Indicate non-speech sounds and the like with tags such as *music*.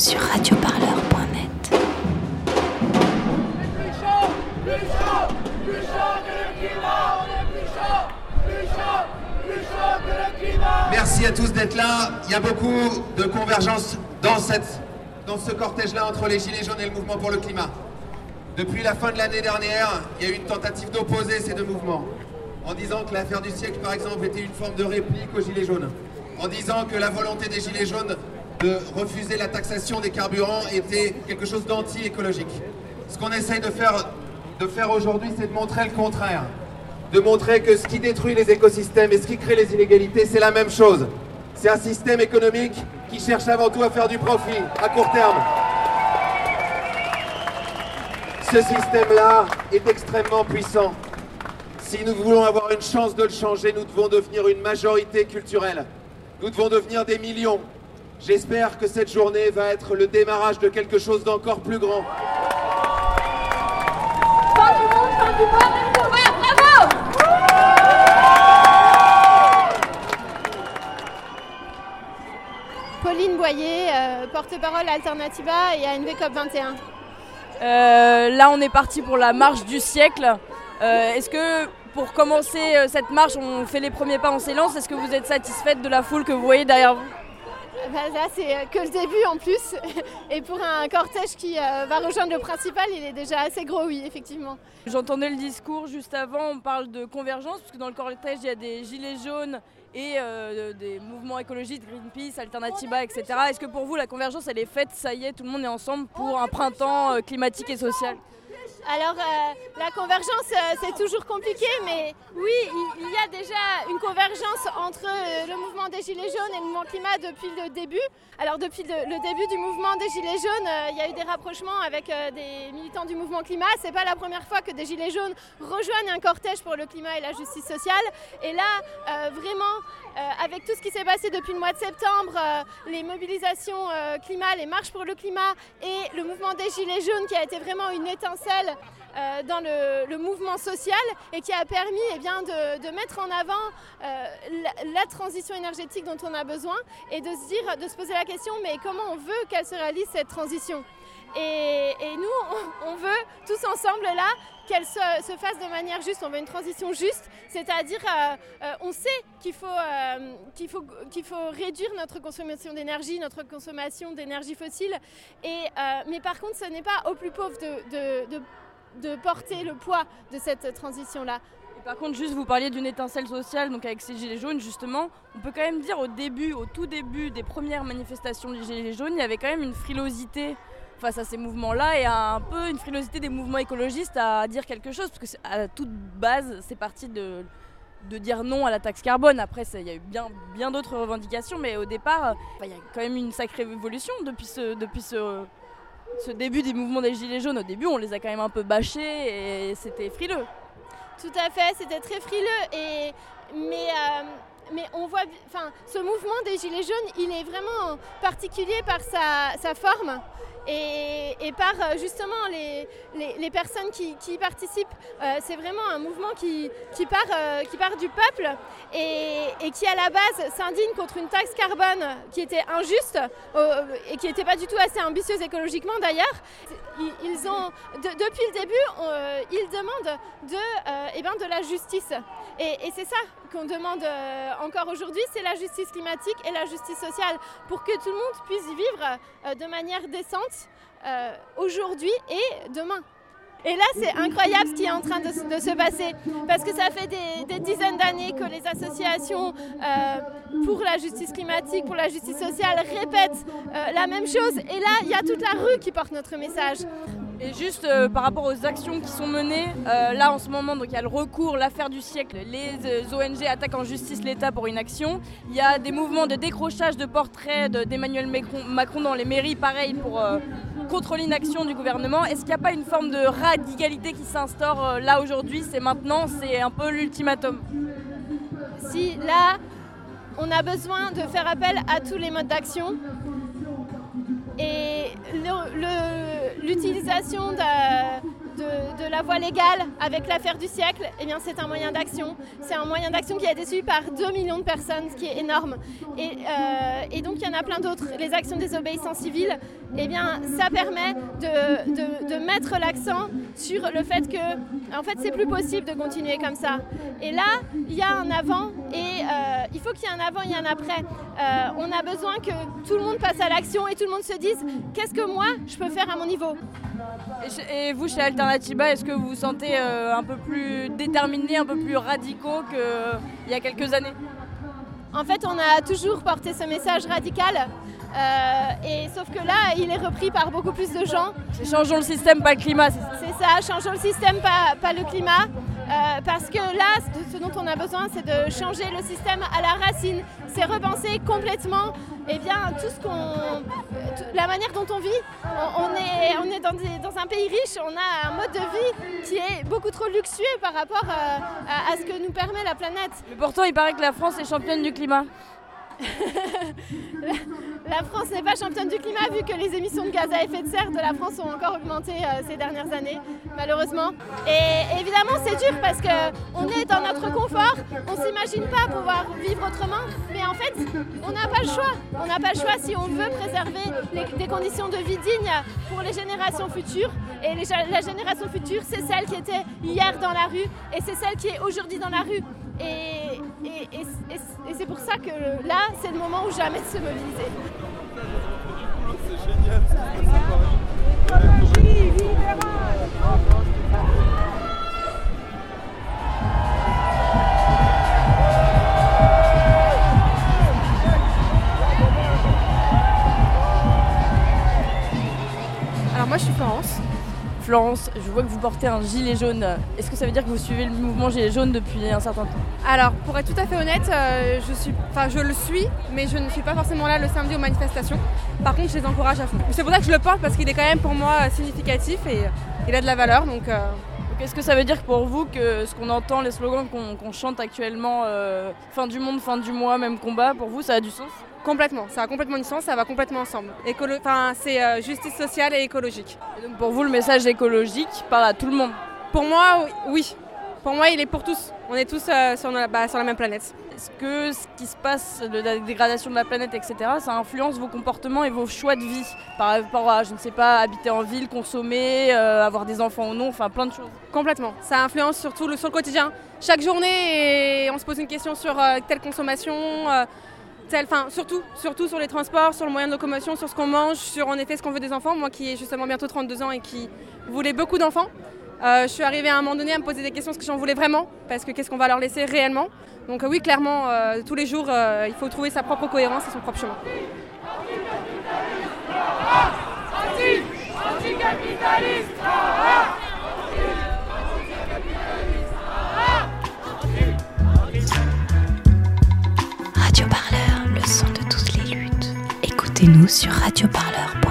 sur radioparleur.net. Merci à tous d'être là. Il y a beaucoup de convergence dans, cette, dans ce cortège-là entre les Gilets jaunes et le mouvement pour le climat. Depuis la fin de l'année dernière, il y a eu une tentative d'opposer ces deux mouvements, en disant que l'affaire du siècle, par exemple, était une forme de réplique aux Gilets jaunes, en disant que la volonté des Gilets jaunes de refuser la taxation des carburants était quelque chose d'anti-écologique. Ce qu'on essaye de faire, de faire aujourd'hui, c'est de montrer le contraire. De montrer que ce qui détruit les écosystèmes et ce qui crée les inégalités, c'est la même chose. C'est un système économique qui cherche avant tout à faire du profit à court terme. Ce système-là est extrêmement puissant. Si nous voulons avoir une chance de le changer, nous devons devenir une majorité culturelle. Nous devons devenir des millions. J'espère que cette journée va être le démarrage de quelque chose d'encore plus grand. Pauline Boyer, euh, porte-parole Alternativa et ANV COP 21. Euh, là, on est parti pour la marche du siècle. Euh, Est-ce que pour commencer euh, cette marche, on fait les premiers pas en silence? Est-ce que vous êtes satisfaite de la foule que vous voyez derrière vous? Bah, là, c'est euh, que le début en plus. *laughs* Et pour un cortège qui euh, va rejoindre le principal, il est déjà assez gros, oui, effectivement. J'entendais le discours juste avant, on parle de convergence, parce que dans le cortège, il y a des gilets jaunes et euh, des mouvements écologistes, Greenpeace, Alternativa, etc. Est-ce que pour vous, la convergence, elle est faite, ça y est, tout le monde est ensemble pour un printemps climatique et social? Alors, euh, la convergence, euh, c'est toujours compliqué, mais oui, il, y a déjà une convergence entre euh, le mouvement des Gilets jaunes et le mouvement climat depuis le début. Alors, depuis le, le début du mouvement des Gilets jaunes, il y a eu des rapprochements avec des militants du mouvement climat. C'est pas la première fois que des Gilets jaunes rejoignent un cortège pour le climat et la justice sociale. Et là, vraiment, avec tout ce qui s'est passé depuis le mois de septembre, les mobilisations climat, les marches pour le climat et le mouvement des Gilets jaunes qui a été vraiment une étincelle euh, dans le, mouvement social et qui a permis eh de mettre en avant euh, la, la transition énergétique dont on a besoin et de se dire, de se poser la question, mais comment on veut qu'elle se réalise cette transition? Et, nous, on, veut tous ensemble là qu'elle se, se fasse de manière juste. On veut une transition juste, c'est-à-dire euh, euh, on sait qu'il faut, euh, qu'il faut, qu'il faut réduire notre consommation d'énergie, notre consommation d'énergie fossile. Et, euh, mais par contre, ce n'est pas aux plus pauvres de, de, de de porter le poids de cette transition-là. Par contre, juste vous parliez d'une étincelle sociale, donc avec ces gilets jaunes, justement, on peut quand même dire au début, au tout début des premières manifestations des gilets jaunes, il y avait quand même une frilosité face à ces mouvements-là et un peu une frilosité des mouvements écologistes à dire quelque chose, parce que à toute base, c'est parti de, de dire non à la taxe carbone. Après, il y a eu bien, bien d'autres revendications, mais au départ, il y a quand même une sacrée évolution depuis ce, depuis ce, ce début des mouvements des Gilets jaunes. Au début, on les a quand même un peu bâchés et c'était frileux. Tout à fait, c'était très frileux. Et, mais, euh, mais on voit, enfin, ce mouvement des Gilets jaunes, il est vraiment particulier par sa, sa forme. Et, par justement les, les, personnes qui, y participent. Euh, c'est vraiment un mouvement qui, qui, part, euh, qui part du peuple et, qui à la base s'indigne contre une taxe carbone qui était injuste euh, et qui n'était pas du tout assez ambitieuse écologiquement d'ailleurs. Ils ont, de, depuis le début, ils demandent de, eh ben, de la justice. Et c'est ça qu'on demande encore aujourd'hui, c'est la justice climatique et la justice sociale pour que tout le monde puisse vivre de manière décente euh, aujourd'hui et demain. Et là, c'est incroyable ce qui est en train de, se passer, parce que ça fait des, dizaines d'années que les associations euh, pour la justice climatique, pour la justice sociale répètent euh, la même chose. Et là, il y a toute la rue qui porte notre message. Et juste euh, par rapport aux actions qui sont menées, euh, là en ce moment, donc il y a le recours, l'affaire du siècle, les euh, ONG attaquent en justice l'État pour inaction. Il y a des mouvements de décrochage de portraits d'Emmanuel Macron, dans les mairies, pareil, pour contre l'inaction du gouvernement. Est-ce qu'il n'y a pas une forme de radicalité qui s'instaure là aujourd'hui? C'est maintenant, c'est un peu l'ultimatum. Si là, on a besoin de faire appel à tous les modes d'action. Et l'utilisation de, de, la voie légale avec l'affaire du siècle, eh bien c'est un moyen d'action. C'est un moyen d'action qui a été suivi par 2 millions de personnes, ce qui est énorme. Et, euh, donc il y en a plein d'autres. Les actions des obéissants civils, eh bien ça permet de, mettre l'accent sur le fait que en fait c'est plus possible de continuer comme ça. Et là, il y a un avant et euh, il faut qu'il y ait un avant et un après. Euh, on a besoin que tout le monde passe à l'action et tout le monde se dise qu'est-ce que moi je peux faire à mon niveau? Et, vous, chez Alternativa, est-ce que vous vous sentez euh, un peu plus déterminés, un peu plus radicaux qu'il y a quelques années? En fait, on a toujours porté ce message radical. Euh, et sauf que là, il est repris par beaucoup plus de gens. Changeons le système, pas le climat, c'est ça? C'est ça, changeons le système, pas, le climat. Euh, parce que là, ce dont on a besoin, c'est de changer le système à la racine. C'est repenser complètement eh bien, tout ce qu'on, la manière dont on vit. On, est, on est dans, un pays riche, on a un mode de vie qui est beaucoup trop luxueux par rapport euh, à, ce que nous permet la planète. Mais pourtant, il paraît que la France est championne du climat. la *laughs* France n'est pas championne du climat vu que les émissions de gaz à effet de serre de la France ont encore augmenté euh, ces dernières années, malheureusement. Et évidemment, c'est dur parce qu'on est dans notre confort, on ne s'imagine pas pouvoir vivre autrement, mais en fait, on n'a pas le choix. On n'a pas le choix si on veut préserver des conditions de vie dignes pour les générations futures. Et la génération future, c'est celle qui était hier dans la rue et c'est celle qui est aujourd'hui dans la rue. C'est pour ça que là, c'est le moment ou jamais de se mobiliser. Alors moi je suis Florence, Je vois que vous portez un gilet jaune. Est-ce que ça veut dire que vous suivez le mouvement gilet jaune depuis un certain temps? Alors, pour être tout à fait honnête, euh, je, suis, je le suis, mais je ne suis pas forcément là le samedi aux manifestations. Par contre, je les encourage à fond. C'est pour ça que je le porte parce qu'il est quand même pour moi significatif et il a de la valeur. Donc, euh, Qu'est-ce que ça veut dire pour vous que ce qu'on entend, les slogans qu'on chante actuellement, euh, fin du monde, fin du mois, même combat, pour vous, ça a du sens? Complètement, ça a complètement du sens, ça va complètement ensemble. enfin, c'est euh, justice sociale et écologique. Et donc pour vous, le message écologique parle à tout le monde Pour moi, oui. Pour moi, il est pour tous. On est tous euh, sur, la, bah, sur la même planète. Est-ce que ce qui se passe, de la dégradation de la planète, etc., ça influence vos comportements et vos choix de vie par rapport à, je ne sais pas, habiter en ville, consommer, euh, avoir des enfants ou non, enfin plein de choses Complètement. Ça influence surtout le, sur le quotidien. Chaque journée, on se pose une question sur telle consommation enfin surtout, surtout sur les transports, sur le moyen de locomotion, sur ce qu'on mange, sur en effet ce qu'on veut des enfants. Moi qui ai justement bientôt 32 ans et qui voulais beaucoup d'enfants, euh, je suis arrivée à un moment donné à me poser des questions, ce que j'en voulais vraiment, parce que qu'est-ce qu'on va leur laisser réellement? Donc oui, clairement, euh, tous les jours, euh, il faut trouver sa propre cohérence et son propre chemin. Nous sur radioparleur.net.